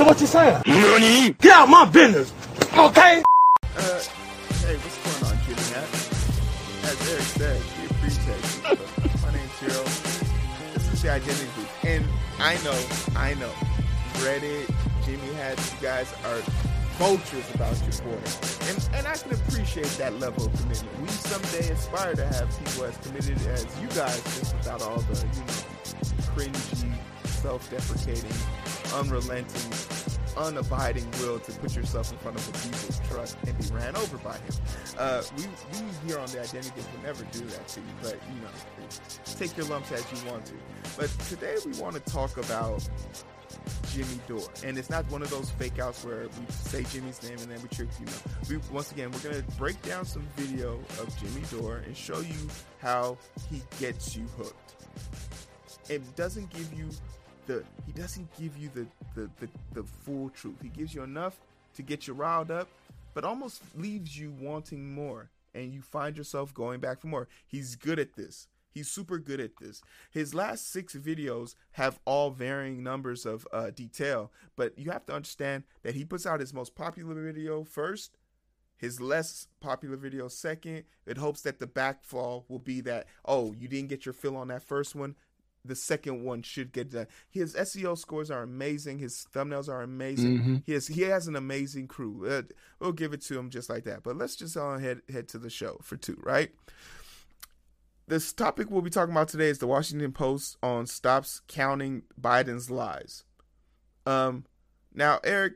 So what you saying? Get out my business, okay? Uh, hey, what's going on, Jimmy Hat? As Eric said, we appreciate you. My name's Heero. This is the Identity Booth. And I know, I know, Reddit, Jimmy Hat, you guys are vultures about your boy. And, and I can appreciate that level of commitment. We someday aspire to have people as committed as you guys, just without all the, you know, cringy, self-deprecating, unrelenting, unabiding will to put yourself in front of a people's truck and be ran over by him. Uh, we, we here on the Identity will never do that to you, but you know, take your lumps as you want to. But today we want to talk about Jimmy Dore, and it's not one of those fake outs where we say Jimmy's name and then we trick you. We once again we're gonna break down some video of Jimmy Dore and show you how he gets you hooked. It doesn't give you the he doesn't give you the the, the, the full truth. He gives you enough to get you riled up, but almost leaves you wanting more, and you find yourself going back for more. He's good at this. He's super good at this. His last six videos have all varying numbers of uh, detail, but you have to understand that he puts out his most popular video first, his less popular video second. It hopes that the backfall will be that, oh, you didn't get your fill on that first one. The second one should get done. His SEO scores are amazing. His thumbnails are amazing. Mm-hmm. He has he has an amazing crew. Uh, we'll give it to him just like that. But let's just uh, head head to the show for two, right? this topic we'll be talking about today is the Washington Post on stops counting Biden's lies. Um, now, Eric,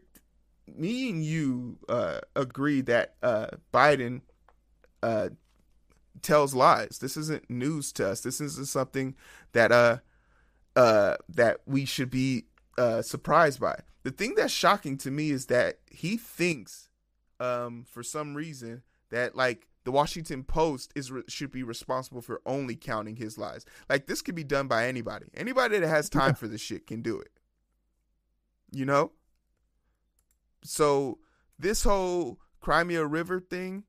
me and you uh, agree that uh, Biden uh, tells lies. This isn't news to us. This isn't something that uh, uh, that we should be uh, surprised by. The thing that's shocking to me is that he thinks, um, for some reason, that like the Washington Post is should be responsible for only counting his lies. Like this could be done by anybody. Anybody that has time for this shit can do it. You know? So this whole Crimea River thing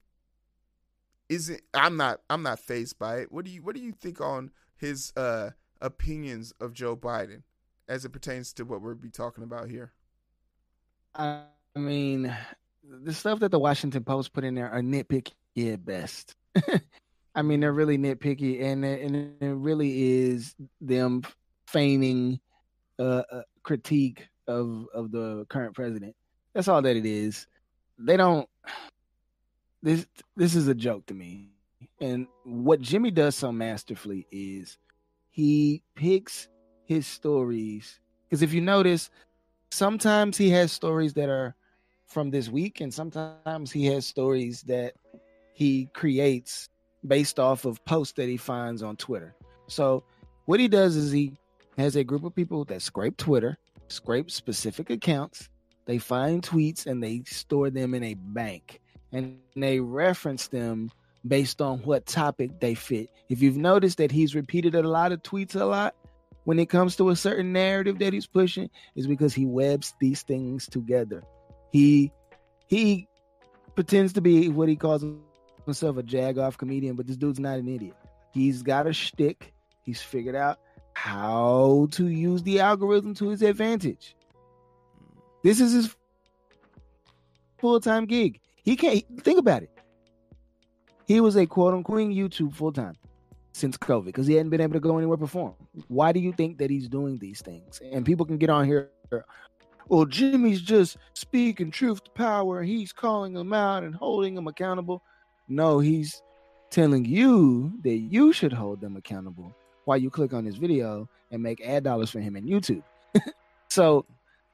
isn't I'm not I'm not phased by it. What do you what do you think on his uh opinions of Joe Biden as it pertains to what we'll be talking about here? I mean, the stuff that the Washington Post put in there are nitpicky at best. I mean, they're really nitpicky, and and it really is them feigning uh, a critique of of the current president. That's all that it is. They don't. This this is a joke to me. And what Jimmy does so masterfully is he picks his stories because if you notice, sometimes he has stories that are from this week, and sometimes he has stories that he creates based off of posts that he finds on Twitter. So what he does is he has a group of people that scrape Twitter, scrape specific accounts, they find tweets and they store them in a bank and they reference them based on what topic they fit. If you've noticed that he's repeated a lot of tweets a lot when it comes to a certain narrative that he's pushing is because he webs these things together. He he pretends to be what he calls himself a jagoff comedian, but this dude's not an idiot. He's got a shtick. He's figured out how to use the algorithm to his advantage. This is his full time gig. He can't think about it. He was a quote unquote YouTube full time since COVID because he hadn't been able to go anywhere perform. Why do you think that he's doing these things? And people can get on here. Well, Jimmy's just speaking truth to power. He's calling them out and holding them accountable. No, he's telling you that you should hold them accountable while you click on this video and make ad dollars for him in YouTube. so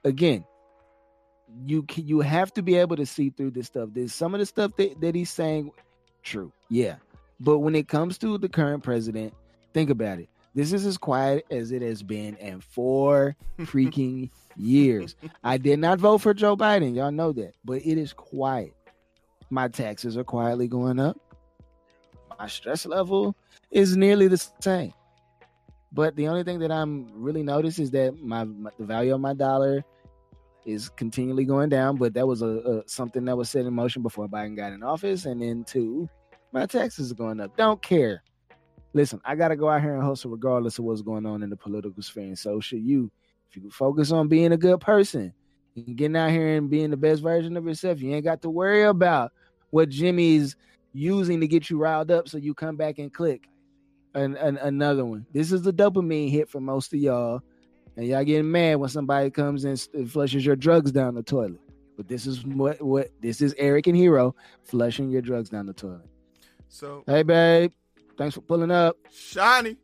again, you can, you have to be able to see through this stuff. There's some of the stuff that, that he's saying true. Yeah. But when it comes to the current president, think about it. This is as quiet as it has been in four freaking years. I did not vote for Joe Biden. Y'all know that. But it is quiet. My taxes are quietly going up. My stress level is nearly the same. But the only thing that I'm really noticed is that my, my the value of my dollar is continually going down. But that was a, a, something that was set in motion before Biden got in office, and then two, my taxes are going up. Don't care. Listen, I gotta go out here and hustle regardless of what's going on in the political sphere, and so should you. If you focus on being a good person and getting out here and being the best version of yourself. You ain't got to worry about what Jimmy's using to get you riled up so you come back and click an, an, another one. This is the dopamine hit for most of y'all. And y'all getting mad when somebody comes and flushes your drugs down the toilet. But this is what what this is Eric and Heero flushing your drugs down the toilet. So hey babe, thanks for pulling up. Shiny.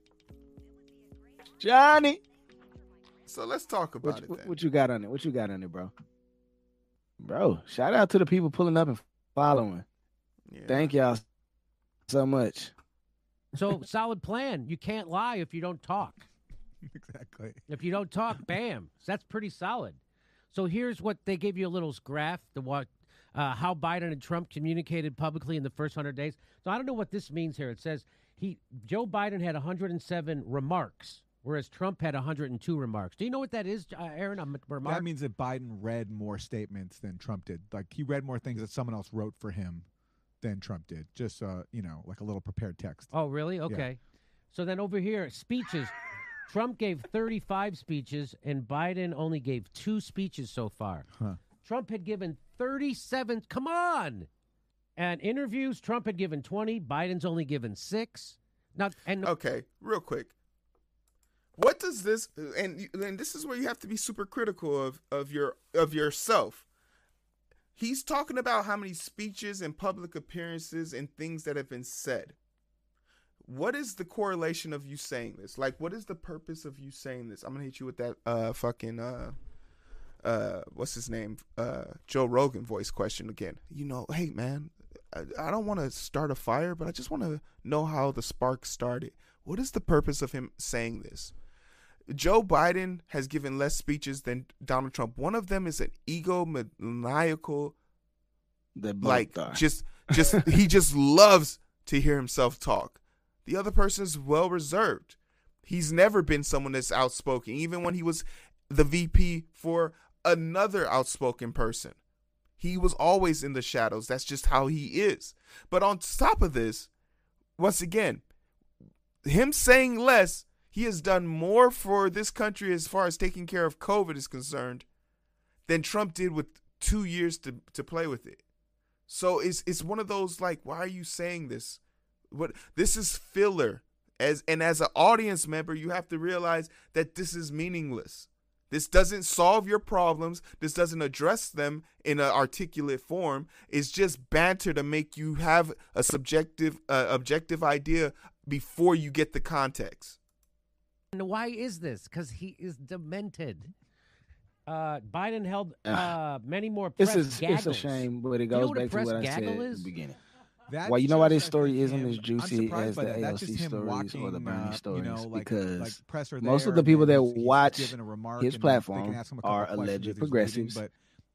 Johnny. So let's talk about what, it. What you got on it? What you got on it, bro? Bro, shout out to the people pulling up and following. Yeah. Thank y'all so much. So solid plan. You can't lie if you don't talk. Exactly. If you don't talk, bam. So that's pretty solid. So here's what they gave you a little graph the what uh, how Biden and Trump communicated publicly in the first hundred days. So I don't know what this means here. It says he Joe Biden had 107 remarks whereas Trump had 102 remarks. Do you know what that is, uh, Aaron? That means that Biden read more statements than Trump did. Like he read more things that someone else wrote for him than Trump did. Just uh, you know, like a little prepared text. Oh, really? Okay. Yeah. So then over here, speeches. Trump gave 35 speeches and Biden only gave two speeches so far. Huh. Trump had given 37. Come on. And interviews, Trump had given 20. Biden's only given six. Now, and okay, real quick. What does this and and this is where you have to be super critical of of your of yourself. He's talking about how many speeches and public appearances and things that have been said. What is the correlation of you saying this? Like what is the purpose of you saying this? I'm to hit you with that uh fucking uh uh what's his name? Uh Joe Rogan voice question again. You know, hey man, I, I don't want to start a fire, but I just want to know how the spark started. What is the purpose of him saying this? Joe Biden has given less speeches than Donald Trump. One of them is an egomaniacal, like are. just just he just loves to hear himself talk. The other person is well reserved. He's never been someone that's outspoken, even when he was the VP for another outspoken person. He was always in the shadows. That's just how he is. But on top of this, once again, him saying less he has done more for this country as far as taking care of COVID is concerned than Trump did with two years to, to play with it. So it's it's one of those like, why are you saying this? What this is filler. As and as an audience member, you have to realize that this is meaningless. This doesn't solve your problems. This doesn't address them in an articulate form. It's just banter to make you have a subjective, uh, objective idea before you get the context. And why is this? Because he is demented. Uh, Biden held uh, many more press it's a, gaggles. It's a shame, but it goes you know back to what I said is? at the beginning. That well, you know why this shows, story isn't as juicy as the AOC stories walking, or the Bernie uh, stories you know, like, because like most of the people that watch his platform are alleged progressives. Reading,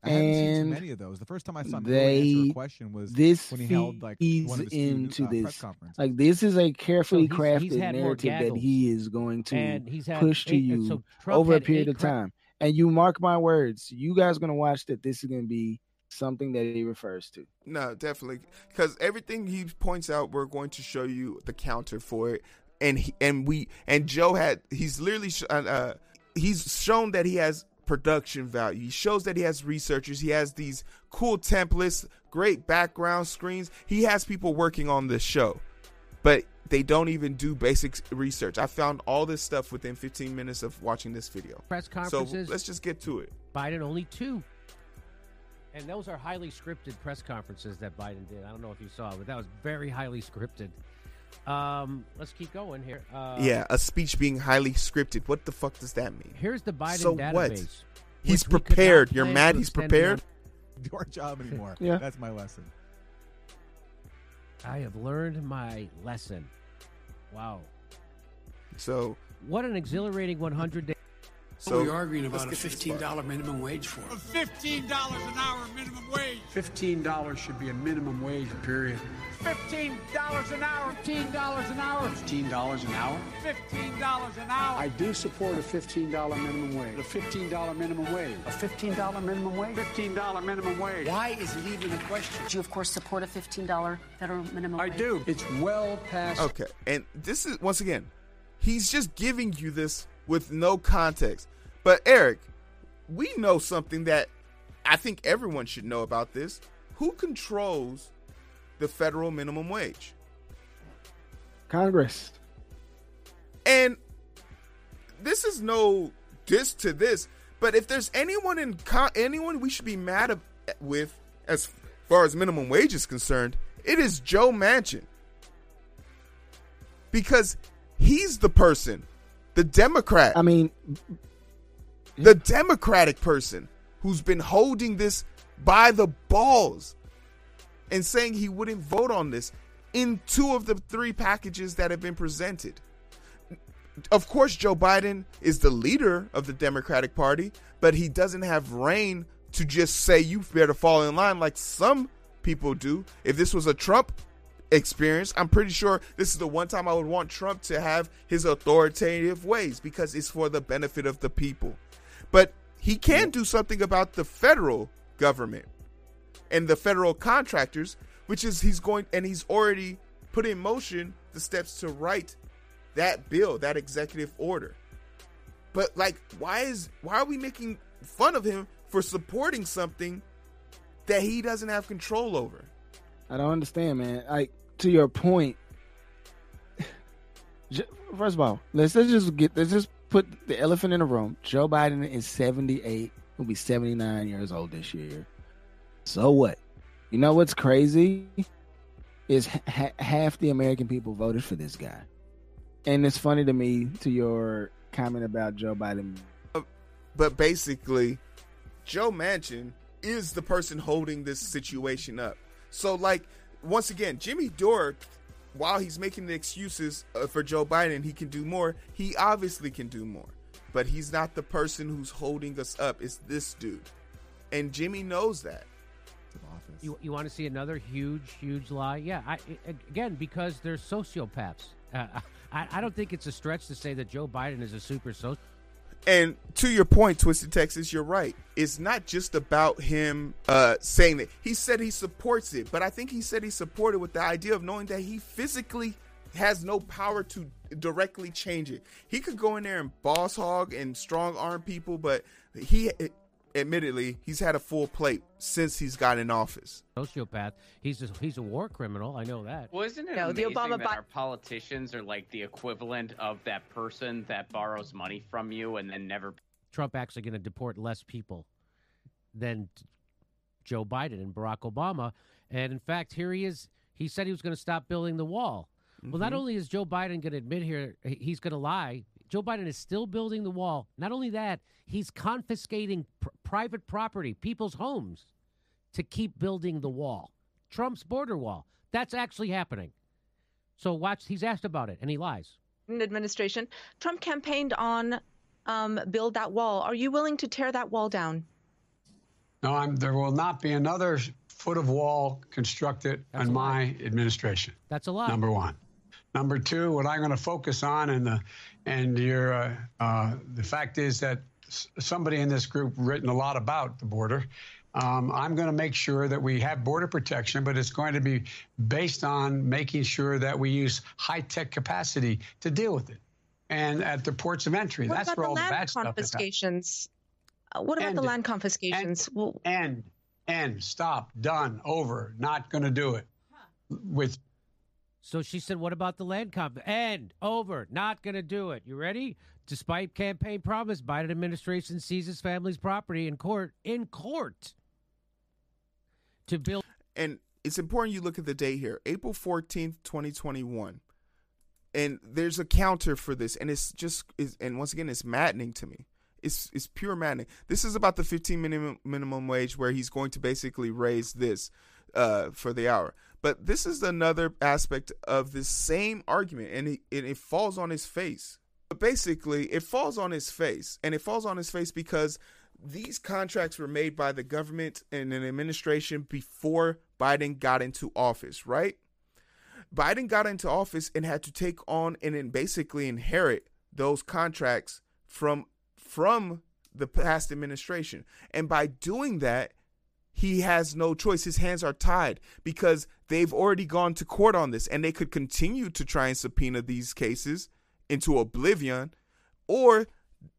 I haven't seen too many of those. The first time I saw him they, answer a question was this when he held like one of his into few, uh, this. press conferences. Like this is a carefully So he's- crafted he's narrative that he is going to and he's had push to eight- you so over a period of time. And you mark my words, you guys are gonna watch that this is gonna be something that he refers to. No, definitely, because everything he points out, we're going to show you the counter for it, and he, and we and Joe had he's literally sh- uh, uh, he's shown that he has production value. He shows that he has researchers. He has these cool templates, great background screens. He has people working on this show, but they don't even do basic research. I found all this stuff within 15 minutes of watching this video. press So conferences. let's just get to it. Biden only two. And those are highly scripted press conferences that Biden did. I don't know if you saw, but that was very highly scripted. Um, let's keep going here. Uh, yeah, a speech being highly scripted. What the fuck does that mean? Here's the Biden So database. what? He's we could not prepared. You're mad he's extend prepared? Your job anymore. Yeah. That's my lesson. I have learned my lesson. Wow. So, What an exhilarating 100 days. So What are we arguing about a get to this fifteen part. minimum wage for? $15 an hour minimum wage. Fifteen dollars should be a minimum wage. Period. $15 an hour. $15 an hour. Fifteen dollars an hour. $15 an hour. I do support a fifteen dollar minimum wage. A fifteen dollar minimum wage. A fifteen dollar minimum wage. Fifteen dollar minimum wage. Why is it even a question? Do you, of course, support a $15 federal minimum wage? I do. It's well past. Okay, and this is once again, he's just giving you this with no context. But Eric, we know something that I think everyone should know about this. Who controls the federal minimum wage? Congress. And this is no diss to this, but if there's anyone in con- anyone we should be mad ab- with as far as minimum wage is concerned, it is Joe Manchin. Because he's the person, the Democrat, I mean, the Democratic person who's been holding this by the balls and saying he wouldn't vote on this in two of the three packages that have been presented. Of course, Joe Biden is the leader of the Democratic Party, but he doesn't have reign to just say you better fall in line like some people do. If this was a Trump experience, I'm pretty sure this is the one time I would want Trump to have his authoritative ways because it's for the benefit of the people. But he can do something about the federal government and the federal contractors, which is he's going and he's already put in motion the steps to write that bill, that executive order. But like, why is why are we making fun of him for supporting something that he doesn't have control over? I don't understand, man. Like to your First of all, let's, let's just get let's just put the elephant in the room. Joe Biden is seventy eight. He'll be seventy nine years old this year. So what? You know what's crazy? Is ha- half the American people voted for this guy, and it's funny to me to your comment about Joe Biden. But basically, Joe Manchin is the person holding this situation up. So, like, once again, Jimmy Dore, while he's making the excuses uh, for Joe Biden, he can do more. He obviously can do more, but he's not the person who's holding us up. It's this dude, and Jimmy knows that. You, you want to see another huge, huge lie? Yeah. I, I- again, because they're sociopaths. Uh, I, I don't think it's a stretch to say that Joe Biden is a super sociopath. And to your point, Twisted Texas, you're right. It's not just about him uh, saying that. He said he supports it, but I think he said he supported with the idea of knowing that he physically has no power to directly change it. He could go in there and boss hog and strong arm people, but he, admittedly, he's had a full plate since he's got in office. sociopath. He's a, he's a war criminal. I know that. Well, isn't it No, the amazing Obama that Bi- our politicians are like the equivalent of that person that borrows money from you and then never Trump actually going to deport less people than Joe Biden and Barack Obama. And in fact, here he is. He said he was going to stop building the wall. Well, not mm-hmm. only is Joe Biden going to admit here he's going to lie, Joe Biden is still building the wall. Not only that, he's confiscating pr- private property, people's homes, to keep building the wall. Trump's border wall. That's actually happening. So watch. He's asked about it, and he lies. administration, Trump campaigned on um, build that wall. Are you willing to tear that wall down? No, I'm, there will not be another foot of wall constructed That's in a my administration. That's a lie. Number one. Number two, what I'm going to focus on, in the and your uh, uh, the fact is that s- somebody in this group written a lot about the border. Um, I'm going to make sure that we have border protection, but it's going to be based on making sure that we use high tech capacity to deal with it, and at the ports of entry. What That's about where the all the land bad stuff is. happening. confiscations? Uh, what about End the it. land confiscations? well, End, end, stop, done, over. Not going to do it. With So she said, "What about the land comp? End. Over. Not going to do it. You ready? Despite campaign promise, Biden administration seizes family's property in court. In court to build. and it's important you look at the date here april 14th 2021 and there's a counter for this and it's just is and once again it's maddening to me it's it's pure maddening this is about the 15 minimum minimum wage where he's going to basically raise this uh, for the hour but this is another aspect of this same argument and it, it falls on his face but basically it falls on his face and it falls on his face because these contracts were made by the government and an administration before Biden got into office, right? Biden got into office and had to take on and then basically inherit those contracts from from the past administration. And by doing that, he has no choice. His hands are tied because they've already gone to court on this and they could continue to try and subpoena these cases into oblivion or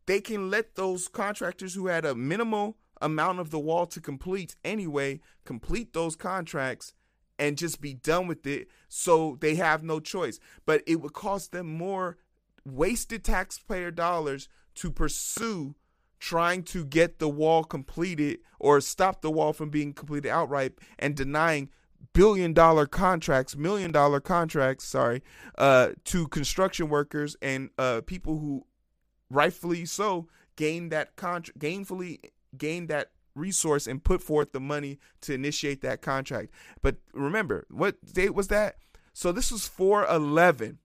they can let those contractors who had a minimal amount of the wall to complete anyway, complete those contracts and just be done with it so they have no choice. But it would cost them more wasted taxpayer dollars to pursue trying to get the wall completed or stop the wall from being completed outright and denying billion dollar contracts, million dollar contracts, sorry, uh, to construction workers and uh, people who rightfully so gain that contract, gainfully gain that resource and put forth the money to initiate that contract. But remember, what date was that? So this was 411.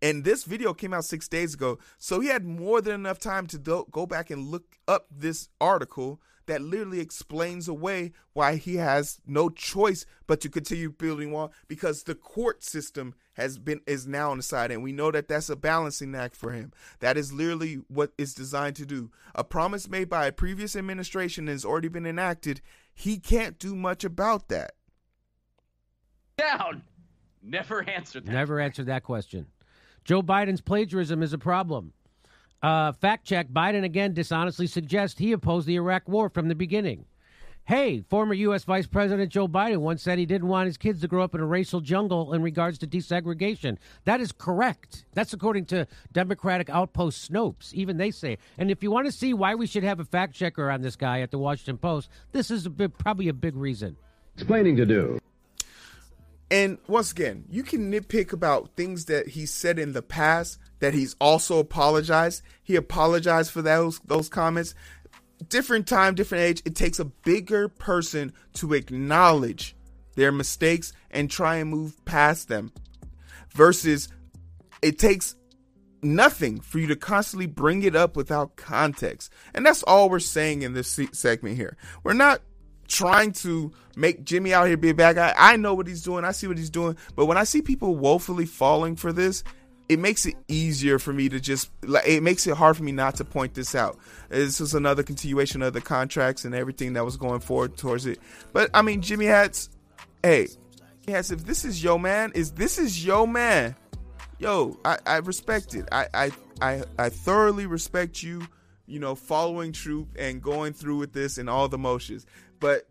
And this video came out six days ago. So he had more than enough time to do- go back and look up this article that literally explains away why he has no choice but to continue building wall because the court system has been is now on the side and we know that that's a balancing act for him that is literally what it's designed to do a promise made by a previous administration has already been enacted he can't do much about that Down. Never answered that. Never answered that question. Joe Biden's plagiarism is a problem. Uh, fact check Biden again dishonestly suggests he opposed the Iraq war from the beginning. Hey, former U.S. Vice President Joe Biden once said he didn't want his kids to grow up in a racial jungle in regards to desegregation. That is correct. That's according to Democratic outpost Snopes. Even they say. And if you want to see why we should have a fact checker on this guy at the Washington Post, this is a probably a big reason. Explaining to do. And once again, you can nitpick about things that he said in the past that he's also apologized. He apologized for those those comments. Different time, different age. It takes a bigger person to acknowledge their mistakes and try and move past them. Versus it takes nothing for you to constantly bring it up without context. And that's all we're saying in this segment here. We're not trying to make Jimmy out here be a bad guy. I know what he's doing. I see what he's doing. But when I see people woefully falling for this, it makes it easier for me to just like it makes it hard for me not to point this out. This is another continuation of the contracts and everything that was going forward towards it. But I mean, Jimmy Hats, hey, Hats, if this is yo man, is this is yo man, yo, I, I respect it. I, I I I thoroughly respect you. You know, following truth and going through with this and all the motions. But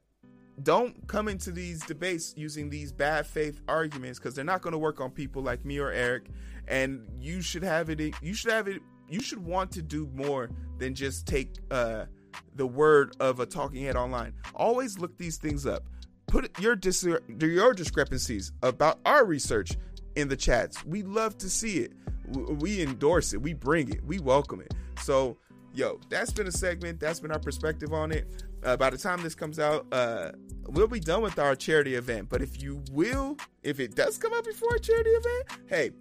don't come into these debates using these bad faith arguments because they're not going to work on people like me or Eric. And you should have it. You should have it. You should want to do more than just take uh, the word of a talking head online. Always look these things up. Put your dis- your discrepancies about our research in the chats. We love to see it. We endorse it. We bring it. We welcome it. So yo, that's been a segment. That's been our perspective on it. Uh, by the time this comes out, uh, we'll be done with our charity event. But if you will, if it does come out before a charity event, hey,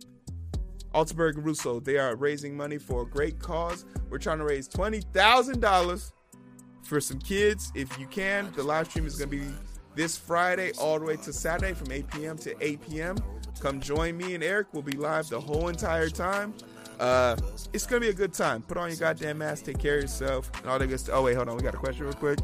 Altenberg and Russo, they are raising money for a great cause. We're trying to raise twenty thousand dollars for some kids. If you can, the live stream is going to be this Friday all the way to Saturday from 8 p.m. to 8 p.m. Come join me and Eric. We'll be live the whole entire time. Uh, it's gonna be a good time. Put on your goddamn mask, take care of yourself, and all that good stuff. Oh wait, hold on, we got a question real quick.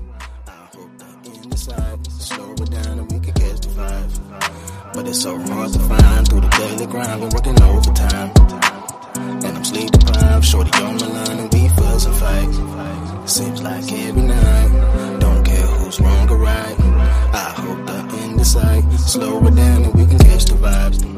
But it's so hard to find through the daily grind. Been working overtime. And I'm sleep deprived. Shorty on the line and we fuss and fight. Seems like every night. Don't care who's wrong or right. I hope the end is sight. Slow it down and we can catch the vibes.